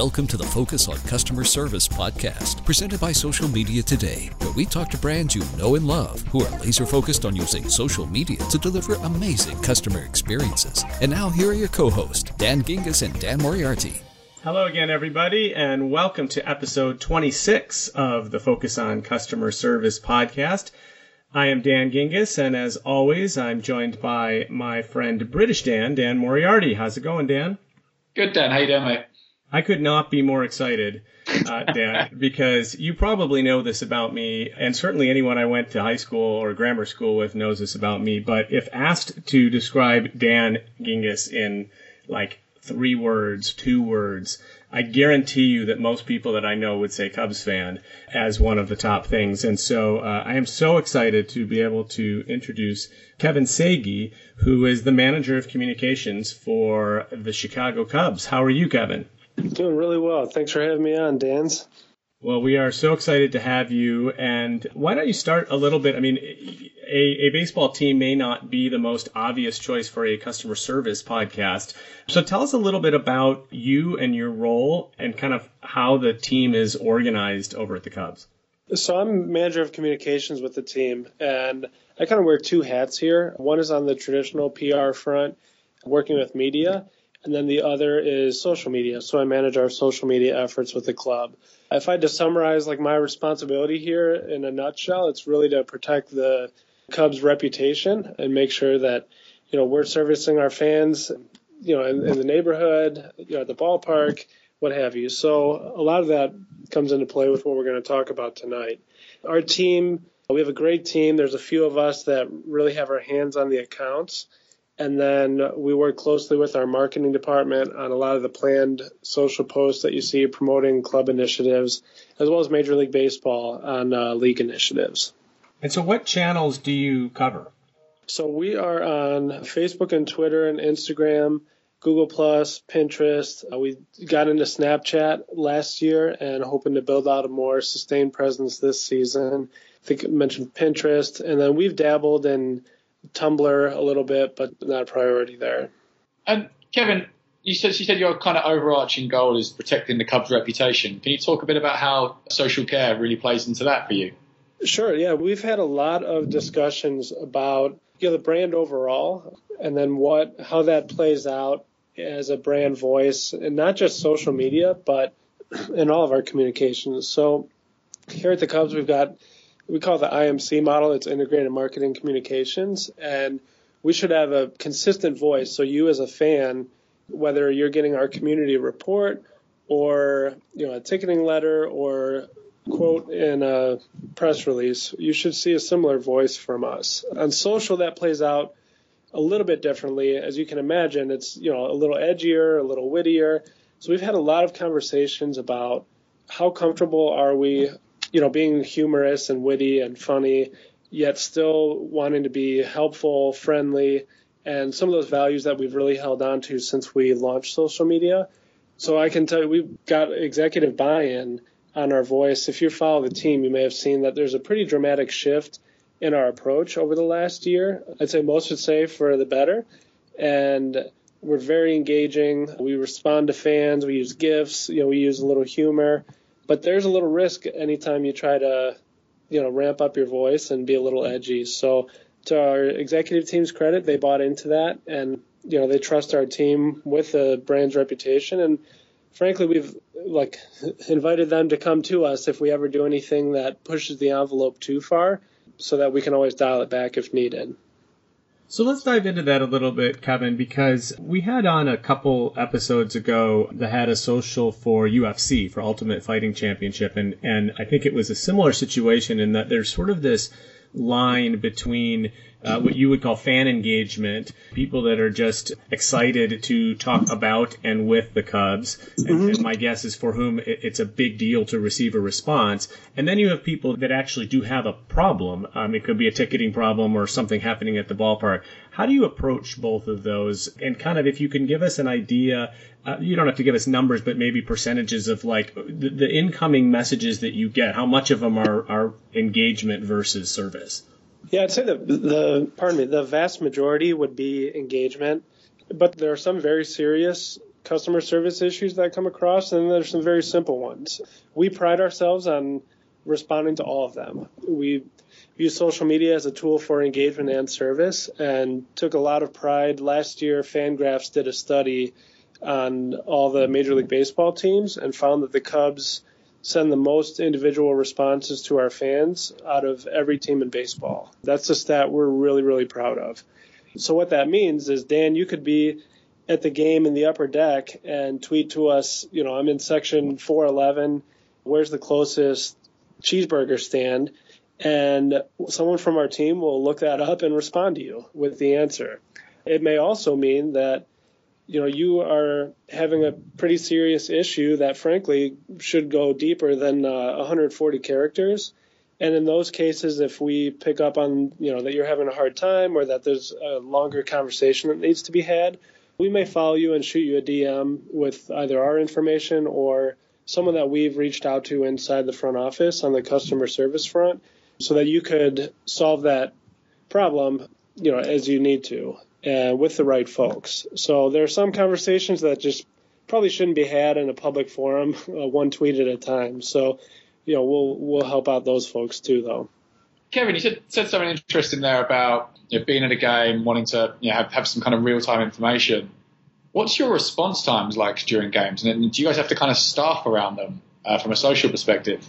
Welcome to the Focus on Customer Service podcast, presented by Social Media Today, where we talk to brands you know and love who are laser focused on using social media to deliver amazing customer experiences. And now, here are your co hosts, Dan Gingiss and Dan Moriarty. Hello again, everybody, and welcome to episode 26 of the Focus on Customer Service podcast. I am Dan Gingiss, and as always, I'm joined by my friend British Dan, Dan Moriarty. How's it going, Dan? Good, Dan. How you doing, mate? I could not be more excited, uh, Dan, because you probably know this about me, and certainly anyone I went to high school or grammar school with knows this about me. But if asked to describe Dan Gingiss in like three words, two words, I guarantee you that most people that I know would say Cubs fan as one of the top things. And so uh, I am so excited to be able to introduce Kevin Saghy, who is the manager of communications for the Chicago Cubs. How are you, Kevin? Doing really well. Thanks for having me on, Dan's. Well, we are so excited to have you. And why don't you start a little bit? I mean, a, a, baseball team may not be the most obvious choice for a customer service podcast. So tell us a little bit about you and your role and kind of how the team is organized over at the Cubs. So I'm manager of communications with the team, and I kind of wear two hats here. One is on the traditional PR front, working with media, and then the other is social media. So I manage our social media efforts with the club. If I had to summarize like my responsibility here in a nutshell, it's really to protect the Cubs reputation and make sure that, you know, we're servicing our fans, you know, in, in the neighborhood, you know, at the ballpark, what have you. So a lot of that comes into play with what we're going to talk about tonight. Our team, we have a great team. There's a few of us that really have our hands on the accounts. And then we work closely with our marketing department on a lot of the planned social posts that you see promoting club initiatives, as well as Major League Baseball on uh, league initiatives. And so, what channels do you cover? So, we are on Facebook and Twitter and Instagram, Google Plus, Pinterest. Uh, we got into Snapchat last year and hoping to build out a more sustained presence this season. I think I mentioned Pinterest, and then we've dabbled in Tumblr a little bit, but not a priority there. And Kevin, you said you said your kind of overarching goal is protecting the Cubs' reputation. Can you talk a bit about how social care really plays into that for you? Sure. Yeah, we've had a lot of discussions about you know the brand overall, and then what how that plays out as a brand voice, and not just social media, but in all of our communications. So here at the Cubs, we've got we call the IMC model. It's integrated marketing communications, and we should have a consistent voice. So you as a fan, whether you're getting our community report or you know a ticketing letter or quote in a press release, you should see a similar voice from us. On social, that plays out a little bit differently. As you can imagine, it's you know a little edgier, a little wittier. So we've had a lot of conversations about how comfortable are we you know, being humorous and witty and funny, yet still wanting to be helpful, friendly, and some of those values that we've really held on to since we launched social media. So I can tell you, we've got executive buy-in on our voice. If you follow the team, you may have seen that there's a pretty dramatic shift in our approach over the last year. I'd say most would say for the better. And we're very engaging. We respond to fans. We use gifs. You know, we use a little humor. But there's a little risk anytime you try to, you know, ramp up your voice and be a little edgy. So to our executive team's credit, they bought into that and you know they trust our team with the brand's reputation and frankly we've like invited them to come to us if we ever do anything that pushes the envelope too far so that we can always dial it back if needed. So let's dive into that a little bit, Kevin, because we had on a couple episodes ago that had a social for UFC, for Ultimate Fighting Championship, and, and I think it was a similar situation in that there's sort of this line between uh, what you would call fan engagement, people that are just excited to talk about and with the Cubs. And, mm-hmm. and my guess is for whom it, it's a big deal to receive a response. And then you have people that actually do have a problem. Um, it could be a ticketing problem or something happening at the ballpark. How do you approach both of those? And kind of if you can give us an idea, uh, you don't have to give us numbers, but maybe percentages of like the, the incoming messages that you get. How much of them are, are engagement versus service? Yeah, I'd say the the pardon me, the vast majority would be engagement, but there are some very serious customer service issues that come across, and there's some very simple ones. We pride ourselves on responding to all of them. We use social media as a tool for engagement and service and took a lot of pride. Last year, Fangraphs did a study on all the Major League Baseball teams and found that the Cubs send the most individual responses to our fans out of every team in baseball. That's a stat we're really, really proud of. So what that means is, Dan, you could be at the game in the upper deck and tweet to us, you know, I'm in section 411. Where's the closest cheeseburger stand? And someone from our team will look that up and respond to you with the answer. It may also mean that you know you are having a pretty serious issue that frankly should go deeper than uh, 140 characters. And in those cases if we pick up on you know that you're having a hard time or that there's a longer conversation that needs to be had we may follow you and shoot you a dm with either our information or someone that we've reached out to inside the front office on the customer service front so that you could solve that problem you know as you need to uh, with the right folks. So there are some conversations that just probably shouldn't be had in a public forum, uh, one tweet at a time. So, you know, we'll we'll help out those folks too, though. Kevin, you said, said something interesting there about you know, being at a game, wanting to you know, have, have some kind of real time information. What's your response times like during games? And do you guys have to kind of staff around them uh, from a social perspective?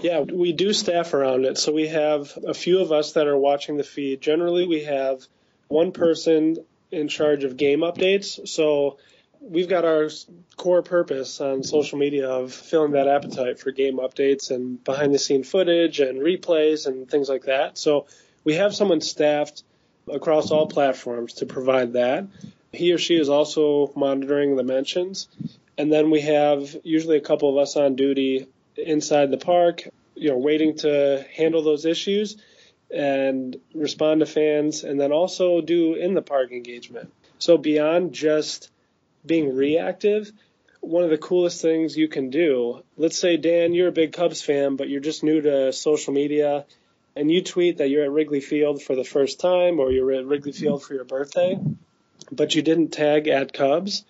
Yeah, we do staff around it. So we have a few of us that are watching the feed. Generally, we have one person in charge of game updates. So we've got our core purpose on social media of filling that appetite for game updates and behind the scene footage and replays and things like that. So we have someone staffed across all platforms to provide that. He or she is also monitoring the mentions. And then we have usually a couple of us on duty inside the park, you know, waiting to handle those issues and respond to fans, and then also do in the park engagement. So beyond just being reactive, one of the coolest things you can do, let's say, Dan, you're a big Cubs fan, but you're just new to social media, and you tweet that you're at Wrigley Field for the first time or you're at Wrigley Field for your birthday, but you didn't tag at Cubs.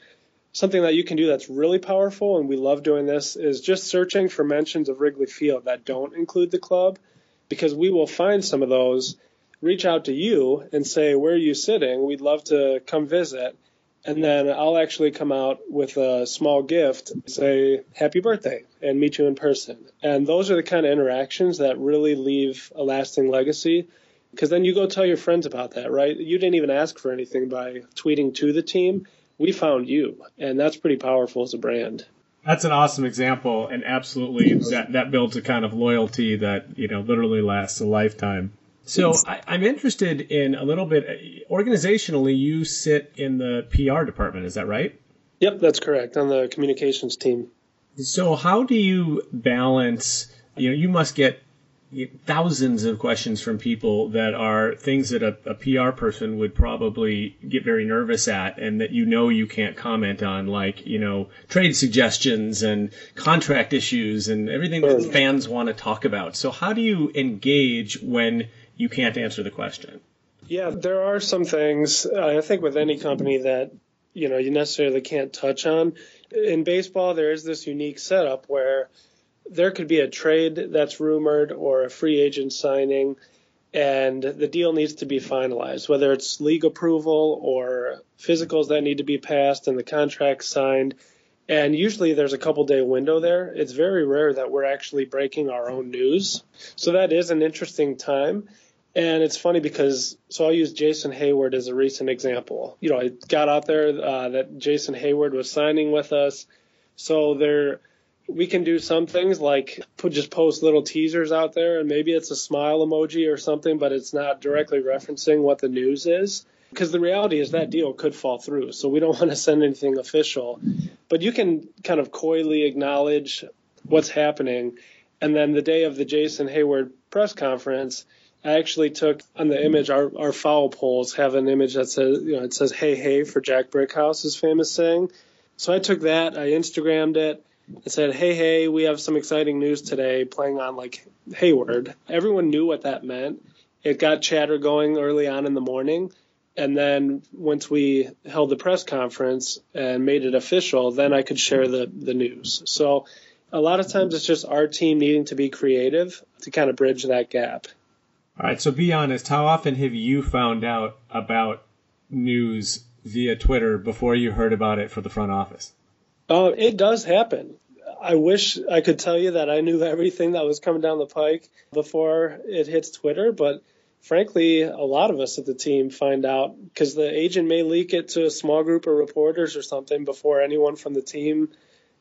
Something that you can do that's really powerful, and we love doing this, is just searching for mentions of Wrigley Field that don't include the club because we will find some of those, reach out to you and say, Where are you sitting? We'd love to come visit. And then I'll actually come out with a small gift, say, Happy birthday, and meet you in person. And those are the kind of interactions that really leave a lasting legacy. Because then you go tell your friends about that, right? You didn't even ask for anything by tweeting to the team. We found you. And that's pretty powerful as a brand. That's an awesome example, and absolutely that, that builds a kind of loyalty that you know literally lasts a lifetime. So I, I'm interested in a little bit uh, organizationally. You sit in the PR department, is that right? Yep, that's correct. On the communications team. So how do you balance? You know, you must get thousands of questions from people that are things that a, a, PR person would probably get very nervous at and that you know you can't comment on, like, you know, trade suggestions and contract issues and everything that fans want to talk about. So, how do you engage when you can't answer the question? Yeah, there are some things, uh, I think, with any company that, you know, you necessarily can't touch on. In baseball, there is this unique setup where there could be a trade that's rumored or a free agent signing, and the deal needs to be finalized, whether it's league approval or physicals that need to be passed and the contract signed. And usually there's a couple day window there. It's very rare that we're actually breaking our own news. So that is an interesting time. And it's funny because, so I'll use Jason Heyward as a recent example. You know, I got out there uh, that Jason Heyward was signing with us. So there, we can do some things like put just post little teasers out there and maybe it's a smile emoji or something but it's not directly referencing what the news is. Because the reality is that deal could fall through so we don't want to send anything official. But you can kind of coyly acknowledge what's happening and then the day of the Jason Heyward press conference I actually took on the image our, our foul poles have an image that says you know it says hey hey for Jack Brickhouse's famous saying. So I took that I Instagrammed it it said, "Hey, hey, we have some exciting news today." Playing on like Heyward, everyone knew what that meant. It got chatter going early on in the morning, And then once we held the press conference and made it official, then I could share the, the news. So a lot of times it's just our team needing to be creative to kind of bridge that gap. All right, so be honest. How often have you found out about news via Twitter before you heard about it for the front office? Uh, it does happen. I wish I could tell you that I knew everything that was coming down the pike before it hits Twitter, but frankly, a lot of us at the team find out because the agent may leak it to a small group of reporters or something before anyone from the team,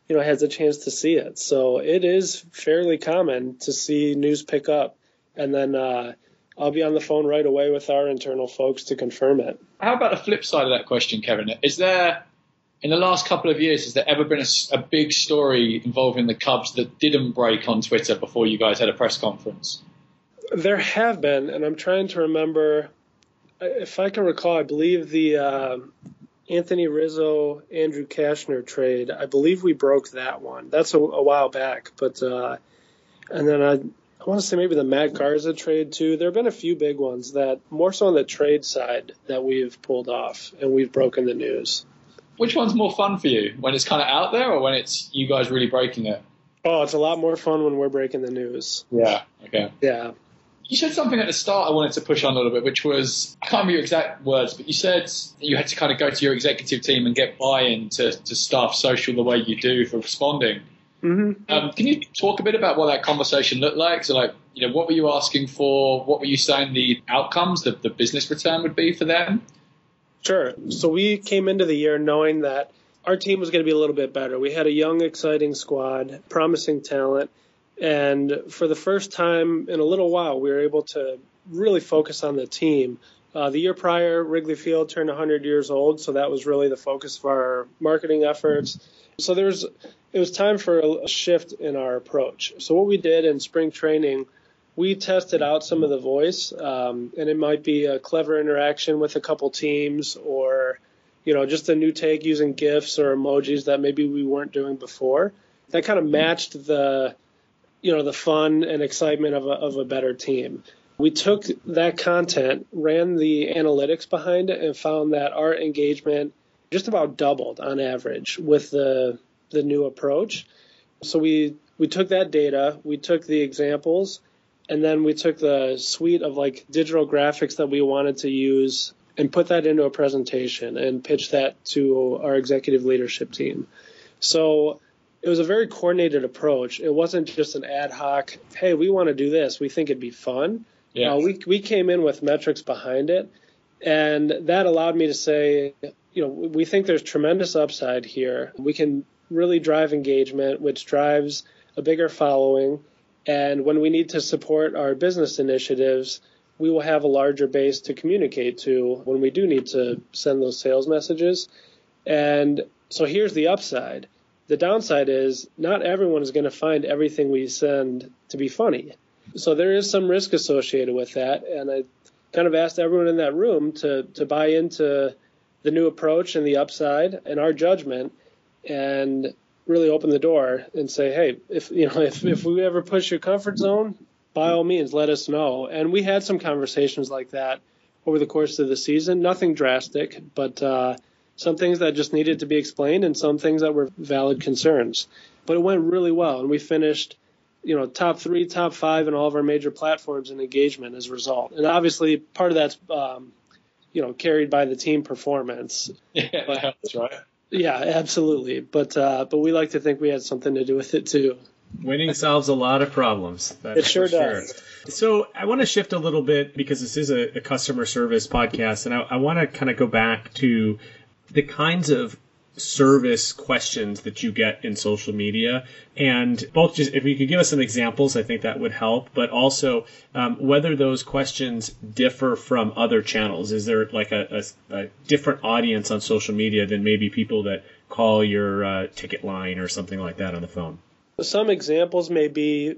you know, has a chance to see it. So it is fairly common to see news pick up, and then uh, I'll be on the phone right away with our internal folks to confirm it. How about the flip side of that question, Kevin? Is there in the last couple of years, has there ever been a, a, big story involving the Cubs that didn't break on Twitter before you guys had a press conference? There have been, and I'm trying to remember. If I can recall, I believe the uh, Anthony Rizzo Andrew Cashner trade. I believe we broke that one. That's a, a while back, but uh, and then I, I want to say maybe the Matt Garza trade too. There have been a few big ones that more so on the trade side that we've pulled off and we've broken the news which one's more fun for you? When it's kind of out there, or when it's you guys really breaking it? Oh, it's a lot more fun when we're breaking the news. Yeah. Okay. Yeah. You said something at the start I wanted to push on a little bit, which was I can't remember your exact words, but you said you had to kind of go to your executive team and get buy-in to, to staff social the way you do for responding. Mm-hmm. Um, can you talk a bit about what that conversation looked like? So, like, you know, what were you asking for? What were you saying the outcomes, the, the business return would be for them? Sure. So we came into the year knowing that our team was going to be a little bit better. We had a young, exciting squad, promising talent, and for the first time in a little while, we were able to really focus on the team. Uh, the year prior, Wrigley Field turned 100 years old, so that was really the focus of our marketing efforts. So there's, it was time for a shift in our approach. So what we did in spring training we tested out some of the voice, um, and it might be a clever interaction with a couple teams, or you know, just a new take using GIFs or emojis that maybe we weren't doing before. That kind of matched the, you know, the fun and excitement of a, of a better team. We took that content, ran the analytics behind it, and found that our engagement just about doubled on average with the the new approach. So we we took that data, we took the examples, and then we took the suite of like digital graphics that we wanted to use and put that into a presentation and pitch that to our executive leadership team. So it was a very coordinated approach. It wasn't just an ad hoc, hey, we want to do this. We think it'd be fun. Yeah. Uh, we, we came in with metrics behind it. And that allowed me to say, you know, we think there's tremendous upside here. We can really drive engagement, which drives a bigger following and when we need to support our business initiatives, we will have a larger base to communicate to when we do need to send those sales messages. And so here's the upside. The downside is not everyone is going to find everything we send to be funny. So there is some risk associated with that. And I kind of asked everyone in that room to, to buy into the new approach and the upside and our judgment. And really open the door and say, hey, if you know if, if we ever push your comfort zone, by all means, let us know. And we had some conversations like that over the course of the season. Nothing drastic, but uh, some things that just needed to be explained and some things that were valid concerns. But it went really well, and we finished, you know, top three, top five in all of our major platforms in engagement as a result. And obviously, part of that's, um, you know, carried by the team performance. Yeah, but, that's right. Yeah, absolutely. But uh, but we like to think we had something to do with it too. Winning solves a lot of problems. It sure does. Sure. So I want to shift a little bit because this is a, a customer service podcast, and I, I want to kind of go back to the kinds of service questions that you get in social media. And both just if you could give us some examples i think that would help. But also um, whether those questions differ from other channels. Is there like a, a, a, different audience on social media than maybe people that call your uh, ticket line or something like that on the phone? Some examples may be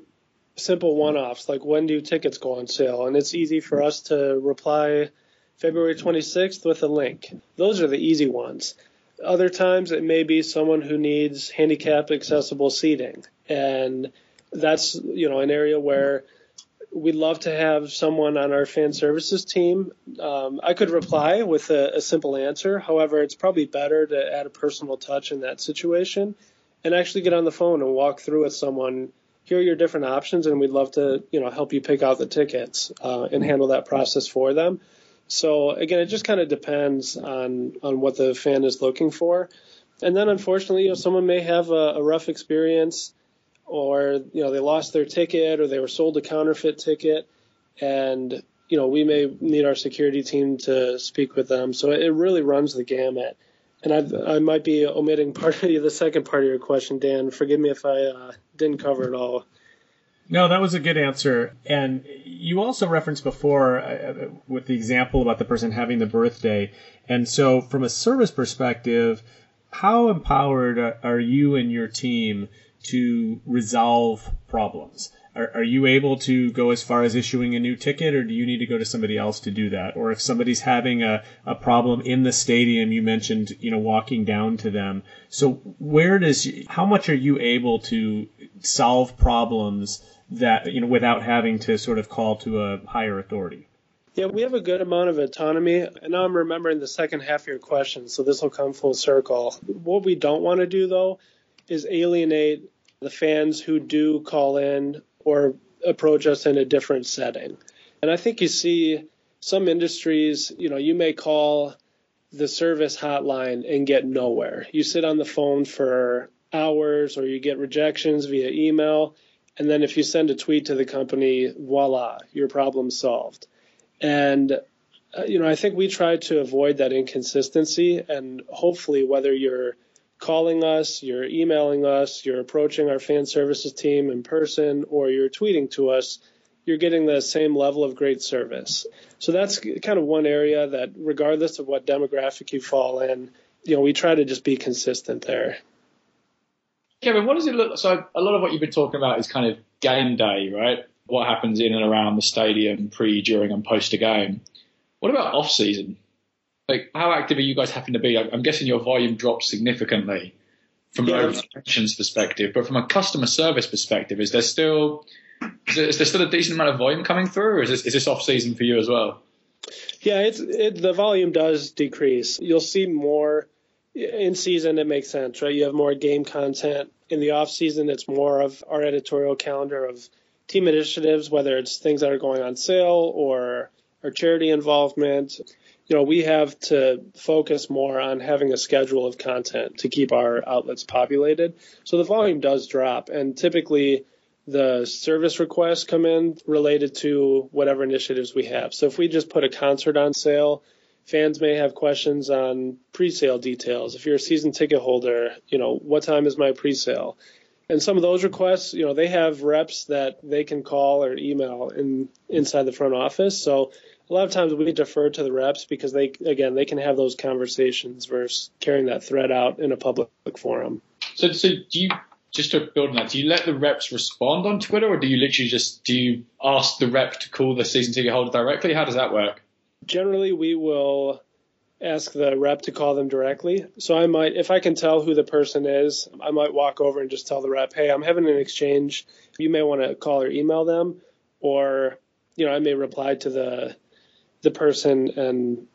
simple one-offs like when do tickets go on sale? And it's easy for us to reply february 26th with a link. Those are the easy ones other times it may be someone who needs handicapped accessible seating. And that's, you know, an area where we'd love to have someone on our fan services team. Um, I could reply with a, a simple answer. However, it's probably better to add a personal touch in that situation and actually get on the phone and walk through with someone. Here are your different options, and we'd love to, you know, help you pick out the tickets uh, and handle that process for them. So again, it just kind of depends on on what the fan is looking for. And then unfortunately, you know, someone may have a, a rough experience or you know they lost their ticket or they were sold a counterfeit ticket. And you know we may need our security team to speak with them. So it really runs the gamut. And i i might be omitting part of the second part of your question dan. Forgive me if i uh, didn't cover it all no, that was a good answer. And you also referenced before uh, with the example about the person having the birthday. And so, from a service perspective, how empowered are you and your team to resolve problems? Are, are, you able to go as far as issuing a new ticket, or do you need to go to somebody else to do that? Or if somebody's having a, a problem in the stadium, you mentioned, you know, walking down to them. So where does, how much are you able to solve problems that, you know, without having to sort of call to a higher authority? Yeah, we have a good amount of autonomy. And now I'm remembering the second half of your question, so this will come full circle. What we don't want to do, though, is alienate the fans who do call in or approach us in a different setting. And I think you see some industries, you know, you may call the service hotline and get nowhere. You sit on the phone for hours or you get rejections via email. And then if you send a tweet to the company, voila, your problem solved. And, uh, you know, I think we try to avoid that inconsistency. And hopefully, whether you're calling us, you're emailing us, you're approaching our fan services team in person, or you're tweeting to us, you're getting the same level of great service. So that's kind of one area that, regardless of what demographic you fall in, you know, we try to just be consistent there. Kevin, what does it look? So a lot of what you've been talking about is kind of game day, right? What happens in and around the stadium, pre, during, and post a game. What about off season? like how active are you guys having to be? I'm guessing your volume dropped significantly from yeah. an operations perspective, but from a customer service perspective, is there still is there, is there still a decent amount of volume coming through, or is this, is this off season for you as well? Yeah, it's it, the volume does decrease. You'll see more in season. It makes sense, right? You have more game content. In the off season, it's more of our editorial calendar of team initiatives, whether it's things that are going on sale or our charity involvement you know, we have to focus more on having a schedule of content to keep our outlets populated. So the volume does drop, and typically the service requests come in related to whatever initiatives we have. So if we just put a concert on sale, fans may have questions on pre-sale details. If you're a season ticket holder, you know, what time is my pre-sale? And some of those requests, you know, they have reps that they can call or email in inside the front office. So a lot of times we defer to the reps because they again they can have those conversations versus carrying that thread out in a public forum. So, so do you just to build on that? Do you let the reps respond on Twitter, or do you literally just do you ask the rep to call the season ticket holder directly? How does that work? Generally, we will ask the rep to call them directly. So I might, if I can tell who the person is, I might walk over and just tell the rep, "Hey, I'm having an exchange. You may want to call or email them, or you know, I may reply to the the person and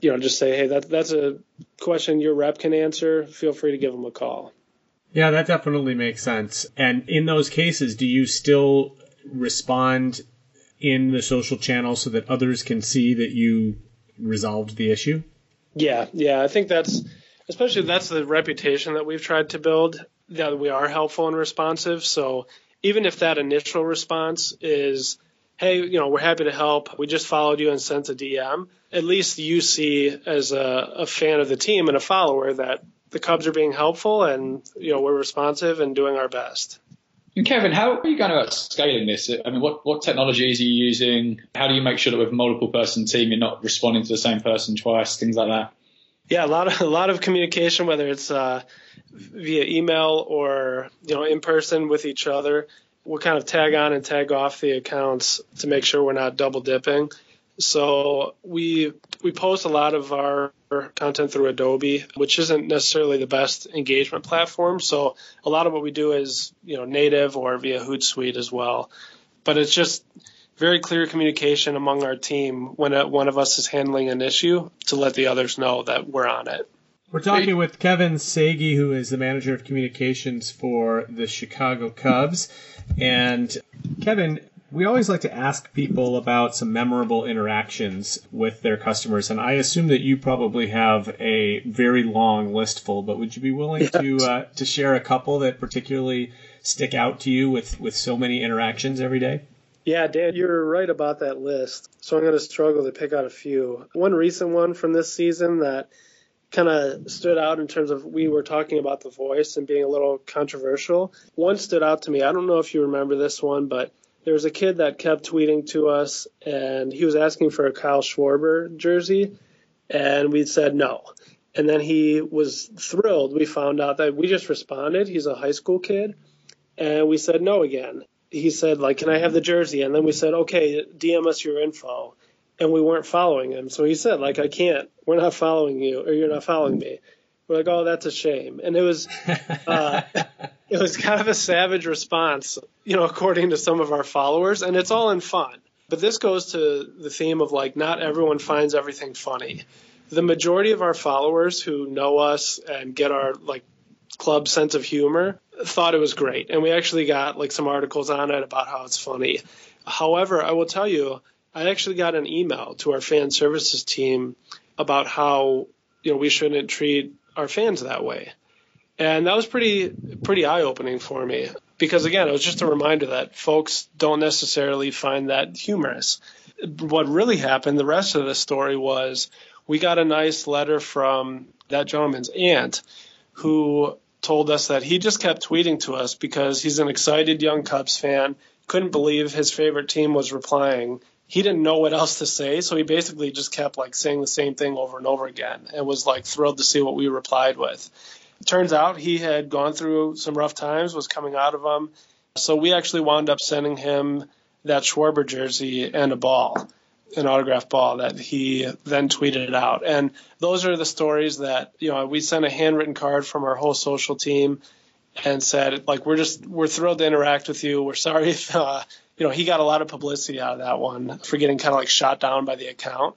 you know just say, hey, that that's a question your rep can answer. Feel free to give them a call. Yeah, that definitely makes sense. And in those cases, do you still respond in the social channel so that others can see that you resolved the issue? Yeah, yeah, I think that's especially that's the reputation that we've tried to build that we are helpful and responsive. So even if that initial response is hey, you know, we're happy to help. We just followed you and sent a DM. At least you see as a, a fan of the team and a follower that the Cubs are being helpful and, you know, we're responsive and doing our best. And Kevin, how are you going about scaling this? I mean, what, what technologies are you using? How do you make sure that with multiple person team, you're not responding to the same person twice, things like that? Yeah, a lot of a lot of communication, whether it's uh, via email or you know in person with each other we'll kind of tag on and tag off the accounts to make sure we're not double dipping. So we we post a lot of our content through Adobe, which isn't necessarily the best engagement platform. So a lot of what we do is you know native or via Hootsuite as well. But it's just very clear communication among our team when one of us is handling an issue to let the others know that we're on it. We're talking with Kevin Saghy, who is the manager of communications for the Chicago Cubs. And Kevin, we always like to ask people about some memorable interactions with their customers, and I assume that you probably have a very long list full. But would you be willing to uh, to share a couple that particularly stick out to you with with so many interactions every day? Yeah, Dan, you're right about that list. So I'm going to struggle to pick out a few. One recent one from this season that kind of stood out in terms of we were talking about the voice and being a little controversial. One stood out to me. I don't know if you remember this one, but there was a kid that kept tweeting to us and he was asking for a Kyle Schwarber jersey and we said no. And then he was thrilled. We found out that we just responded. He's a high school kid and we said no again he said like, "Can I have the jersey?" And then we said, "Okay, DM us your info." And we weren't following him, so he said like, "I can't. We're not following you, or you're not following me." We're like, "Oh, that's a shame." And it was, uh, it was kind of a savage response, you know, according to some of our followers, and it's all in fun. But this goes to the theme of like, not everyone finds everything funny. The majority of our followers who know us and get our like club sense of humor thought it was great. And we actually got like some articles on it about how it's funny. However, I will tell you, I actually got an email to our fan services team about how, you know, we shouldn't treat our fans that way. And that was pretty pretty eye opening for me because again, it was just a reminder that folks don't necessarily find that humorous. What really happened, the rest of the story was we got a nice letter from that gentleman's aunt who told us that he just kept tweeting to us because he's an excited young Cubs fan, couldn't believe his favorite team was replying. He didn't know what else to say, so he basically just kept like saying the same thing over and over again and was like thrilled to see what we replied with. Turns out he had gone through some rough times, was coming out of them. So we actually wound up sending him that Schwarber jersey and a ball an autograph ball that he then tweeted out. And those are the stories that, you know, we sent a handwritten card from our whole social team and said, like, we're just, we're thrilled to interact with you. We're sorry if, uh, you know, he got a lot of publicity out of that one for getting kind of like shot down by the account.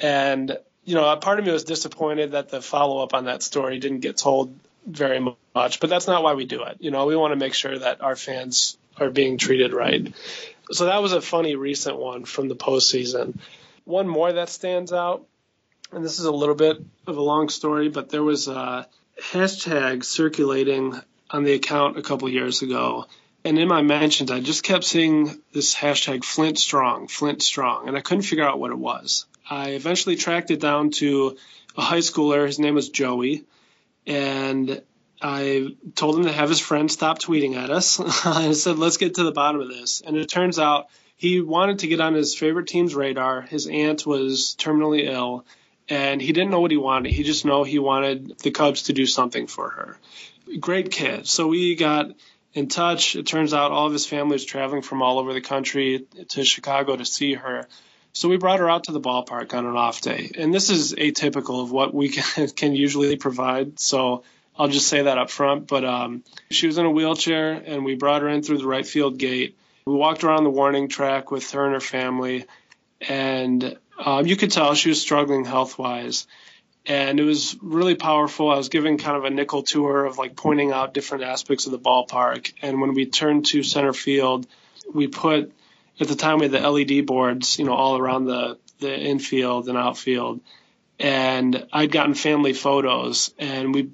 And, you know, part of me was disappointed that the follow up on that story didn't get told very much, but that's not why we do it. You know, we want to make sure that our fans are being treated right. So that was a funny recent one from the postseason. One more that stands out, and this is a little bit of a long story, but there was a hashtag circulating on the account a couple years ago. And in my mentions, I just kept seeing this hashtag Flint Strong, Flint Strong, and I couldn't figure out what it was. I eventually tracked it down to a high schooler. His name was Joey. And I told him to have his friend stop tweeting at us. I said, let's get to the bottom of this. And it turns out he wanted to get on his favorite team's radar. His aunt was terminally ill, and he didn't know what he wanted. He just know he wanted the Cubs to do something for her. Great kid. So we got in touch. It turns out all of his family was traveling from all over the country to Chicago to see her. So we brought her out to the ballpark on an off day. And this is atypical of what we can, can usually provide. So I'll just say that up front. But um, she was in a wheelchair, and we brought her in through the right field gate. We walked around the warning track with her and her family, and um, you could tell she was struggling health wise. And it was really powerful. I was giving kind of a nickel tour of like pointing out different aspects of the ballpark. And when we turned to center field, we put at the time we had the LED boards, you know, all around the the infield and outfield. And I'd gotten family photos, and we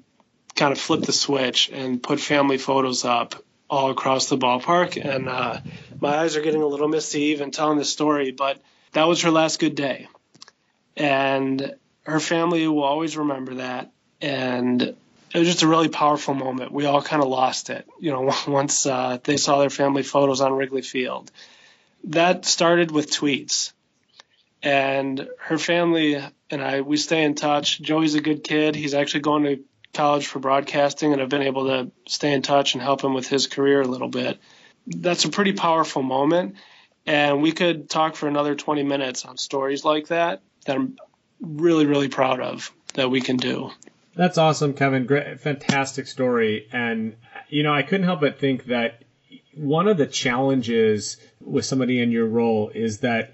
kind of flipped the switch and put family photos up all across the ballpark. And uh, my eyes are getting a little misty even telling this story, but that was her last good day. And her family will always remember that. And it was just a really powerful moment. We all kind of lost it, you know, once uh, they saw their family photos on Wrigley Field. That started with tweets. And her family and I, we stay in touch. Joey's a good kid. He's actually going to college for broadcasting and I've been able to stay in touch and help him with his career a little bit. That's a pretty powerful moment. And we could talk for another 20 minutes on stories like that that I'm really, really proud of that we can do. That's awesome, Kevin. Great, fantastic story. And, you know, I couldn't help but think that one of the challenges with somebody in your role is that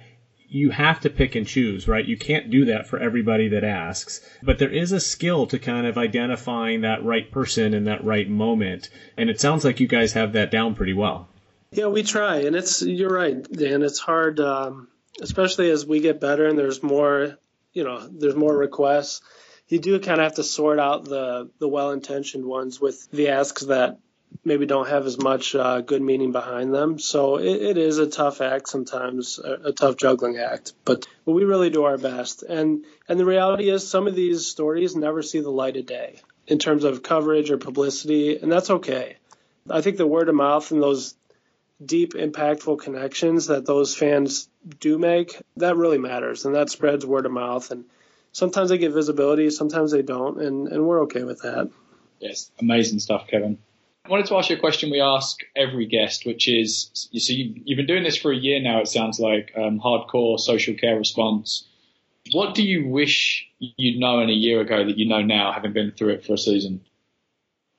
you have to pick and choose, right? You can't do that for everybody that asks, but there is a skill to kind of identifying that right person in that right moment. And it sounds like you guys have that down pretty well. Yeah, we try. And it's, you're right, Dan. It's hard, um, especially as we get better and there's more, you know, there's more requests. You do kind of have to sort out the, the well intentioned ones with the asks that maybe don't have as much uh, good meaning behind them. So it, it is a tough act sometimes, a, a, tough juggling act. But, but we really do our best. And and the reality is, some of these stories never see the light of day in terms of coverage or publicity, and that's okay. I think the word of mouth and those deep, impactful connections that those fans do make that really matters, and that spreads word of mouth. And sometimes they get visibility, sometimes they don't, and and we're okay with that. Yes, amazing stuff, Kevin. I wanted to ask you a question we ask every guest, which is you so you, have been doing this for a year now, it sounds like, um, hardcore social care response. What do you wish you'd known a year ago that you know now, having been through it for a season?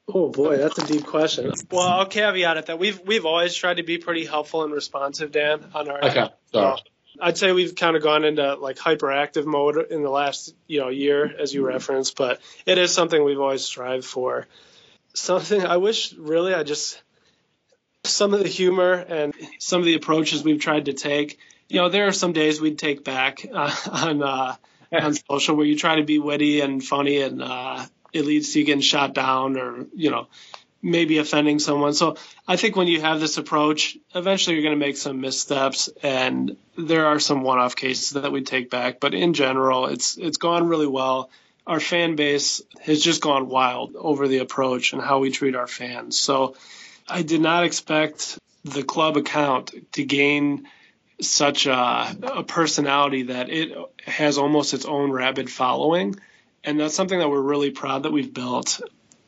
Oh boy, that's a deep question. Well, I'll caveat it that we've we've always tried to be pretty helpful and responsive, Dan, on our. Okay. Sorry. I'd say we've kind of gone into like hyperactive mode in the last you know year, as you referenced, but it is something we've always strived for something I wish really I just some of the humor and some of the approaches we've tried to take. You know, there are some days we'd take back uh, on uh, on social where you try to be witty and funny, and uh, it leads to you getting shot down or you know maybe offending someone. So I think when you have this approach, eventually you're going to make some missteps, and there are some one-off cases that we take back. But in general, it's it's gone really well our fan base has just gone wild over the approach and how we treat our fans. So I did not expect the club account to gain such a, a, personality that it has almost its own rabid following. And that's something that we're really proud that we've built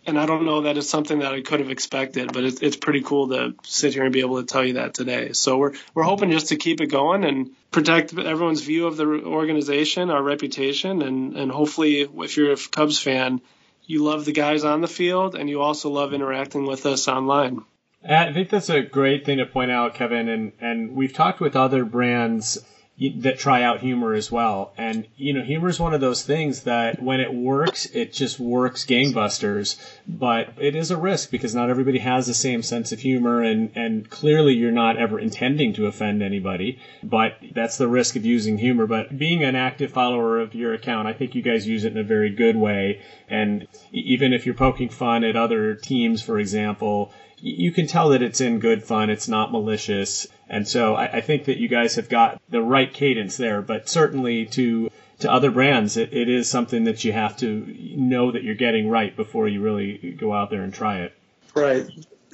and I don't know that it's something that I could have expected, but it's, it's pretty cool to sit here and be able to tell you that today. So we're we're hoping just to keep it going and protect everyone's view of the organization, our reputation, and and hopefully, if you're a Cubs fan, you love the guys on the field and you also love interacting with us online. I think that's a great thing to point out, Kevin, and and we've talked with other brands that try out humor as well. And you know, humor is one of those things that when it works, it just works gangbusters. But it is a risk because not everybody has the same sense of humor, and and clearly you're not ever intending to offend anybody. But that's the risk of using humor. But being an active follower of your account, I think you guys use it in a very good way. And even if you're poking fun at other teams, for example, you can tell that it's in good fun. It's not malicious. And so I, I think that you guys have got the right cadence there. But certainly to to other brands, it, it is something that you have to know that you're getting right before you really go out there and try it. Right.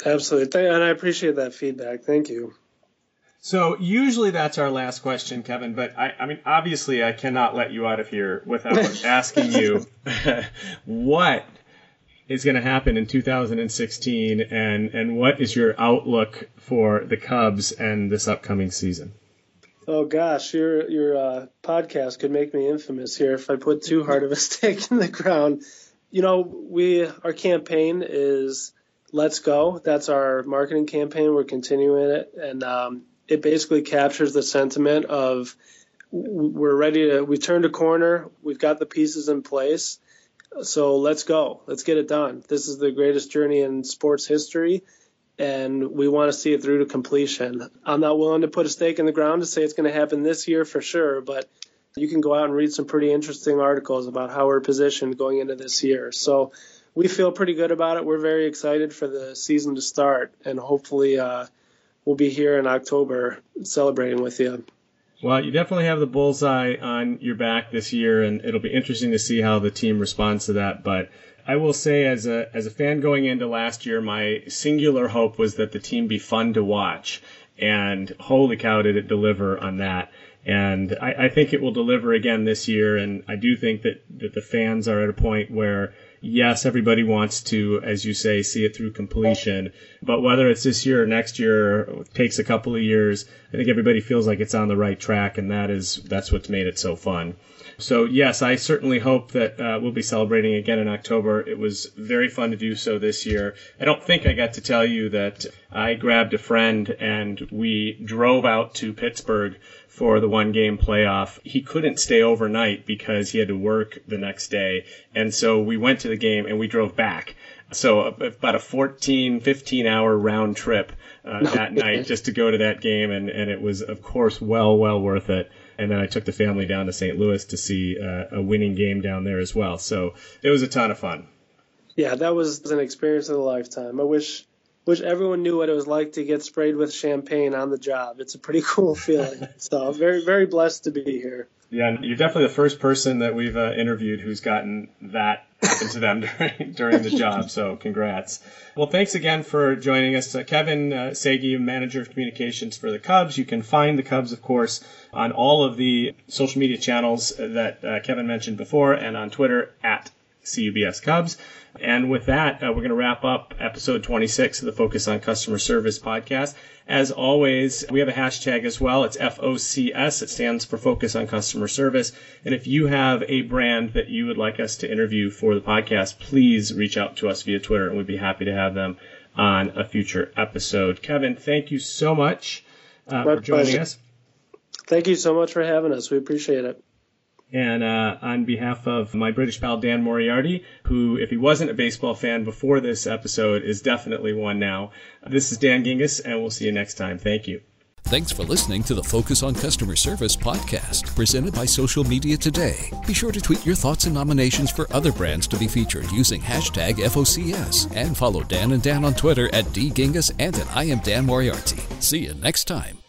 Absolutely. And I appreciate that feedback. Thank you. So usually that's our last question, Kevin. But I, I mean, obviously, I cannot let you out of here without asking you what is going to happen in 2016, and and what is your outlook for the Cubs and this upcoming season? Oh gosh, your your uh, podcast could make me infamous here if I put too hard of a stake in the ground. You know, we our campaign is "Let's Go." That's our marketing campaign. We're continuing it, and um, it basically captures the sentiment of we're ready to we turned a corner. We've got the pieces in place so let's go. Let's get it done. This is the greatest journey in sports history, and we want to see it through to completion. I'm not willing to put a stake in the ground to say it's going to happen this year for sure, but you can go out and read some pretty interesting articles about how we're positioned going into this year. So we feel pretty good about it. We're very excited for the season to start, and hopefully uh, we'll be here in October celebrating with you. Well, you definitely have the bullseye on your back this year, and it'll be interesting to see how the team responds to that. But I will say, as a as a fan going into last year, my singular hope was that the team be fun to watch, and holy cow, did it deliver on that! And I, I think it will deliver again this year. And I do think that that the fans are at a point where yes, everybody wants to, as you say, see it through completion. But whether it's this year or next year, takes a couple of years. I think everybody feels like it's on the right track, and that is that's what's made it so fun. So yes, I certainly hope that uh, we'll be celebrating again in October. It was very fun to do so this year. I don't think I got to tell you that I grabbed a friend and we drove out to Pittsburgh for the one game playoff. He couldn't stay overnight because he had to work the next day. And so we went to the game and we drove back. So about a 14, 15 hour round trip uh, that night just to go to that game. And, and it was, of course, well, well worth it. And then I took the family down to St. Louis to see uh, a winning game down there as well. So it was a ton of fun. Yeah, that was an experience of a lifetime. I wish wish everyone knew what it was like to get sprayed with champagne on the job. It's a pretty cool feeling. so very very blessed to be here. Yeah, you're definitely the first person that we've uh, interviewed who's gotten that to them during, during the job. So congrats. Well, thanks again for joining us, uh, Kevin uh, Saghy, manager of communications for the Cubs. You can find the Cubs, of course, on all of the social media channels that uh, Kevin mentioned before, and on Twitter at CUBS Cubs. And with that, uh, we're going to wrap up episode 26 of the Focus on Customer Service podcast. As always, we have a hashtag as well. It's FOCS. It stands for Focus on Customer Service. And if you have a brand that you would like us to interview for the podcast, please reach out to us via Twitter and we'd be happy to have them on a future episode. Kevin, thank you so much uh, for joining pleasure. us. Thank you so much for having us. We appreciate it. And uh, on behalf of my British pal Dan Moriarty, who, if he wasn't a baseball fan before this episode, is definitely one now, this is Dan Gingiss, and we'll see you next time. Thank you. Thanks for listening to the Focus on Customer Service podcast, presented by Social Media Today. Be sure to tweet your thoughts and nominations for other brands to be featured using hashtag FOCS, and follow Dan and Dan on Twitter at DGingiss and at I am Dan Moriarty. See you next time.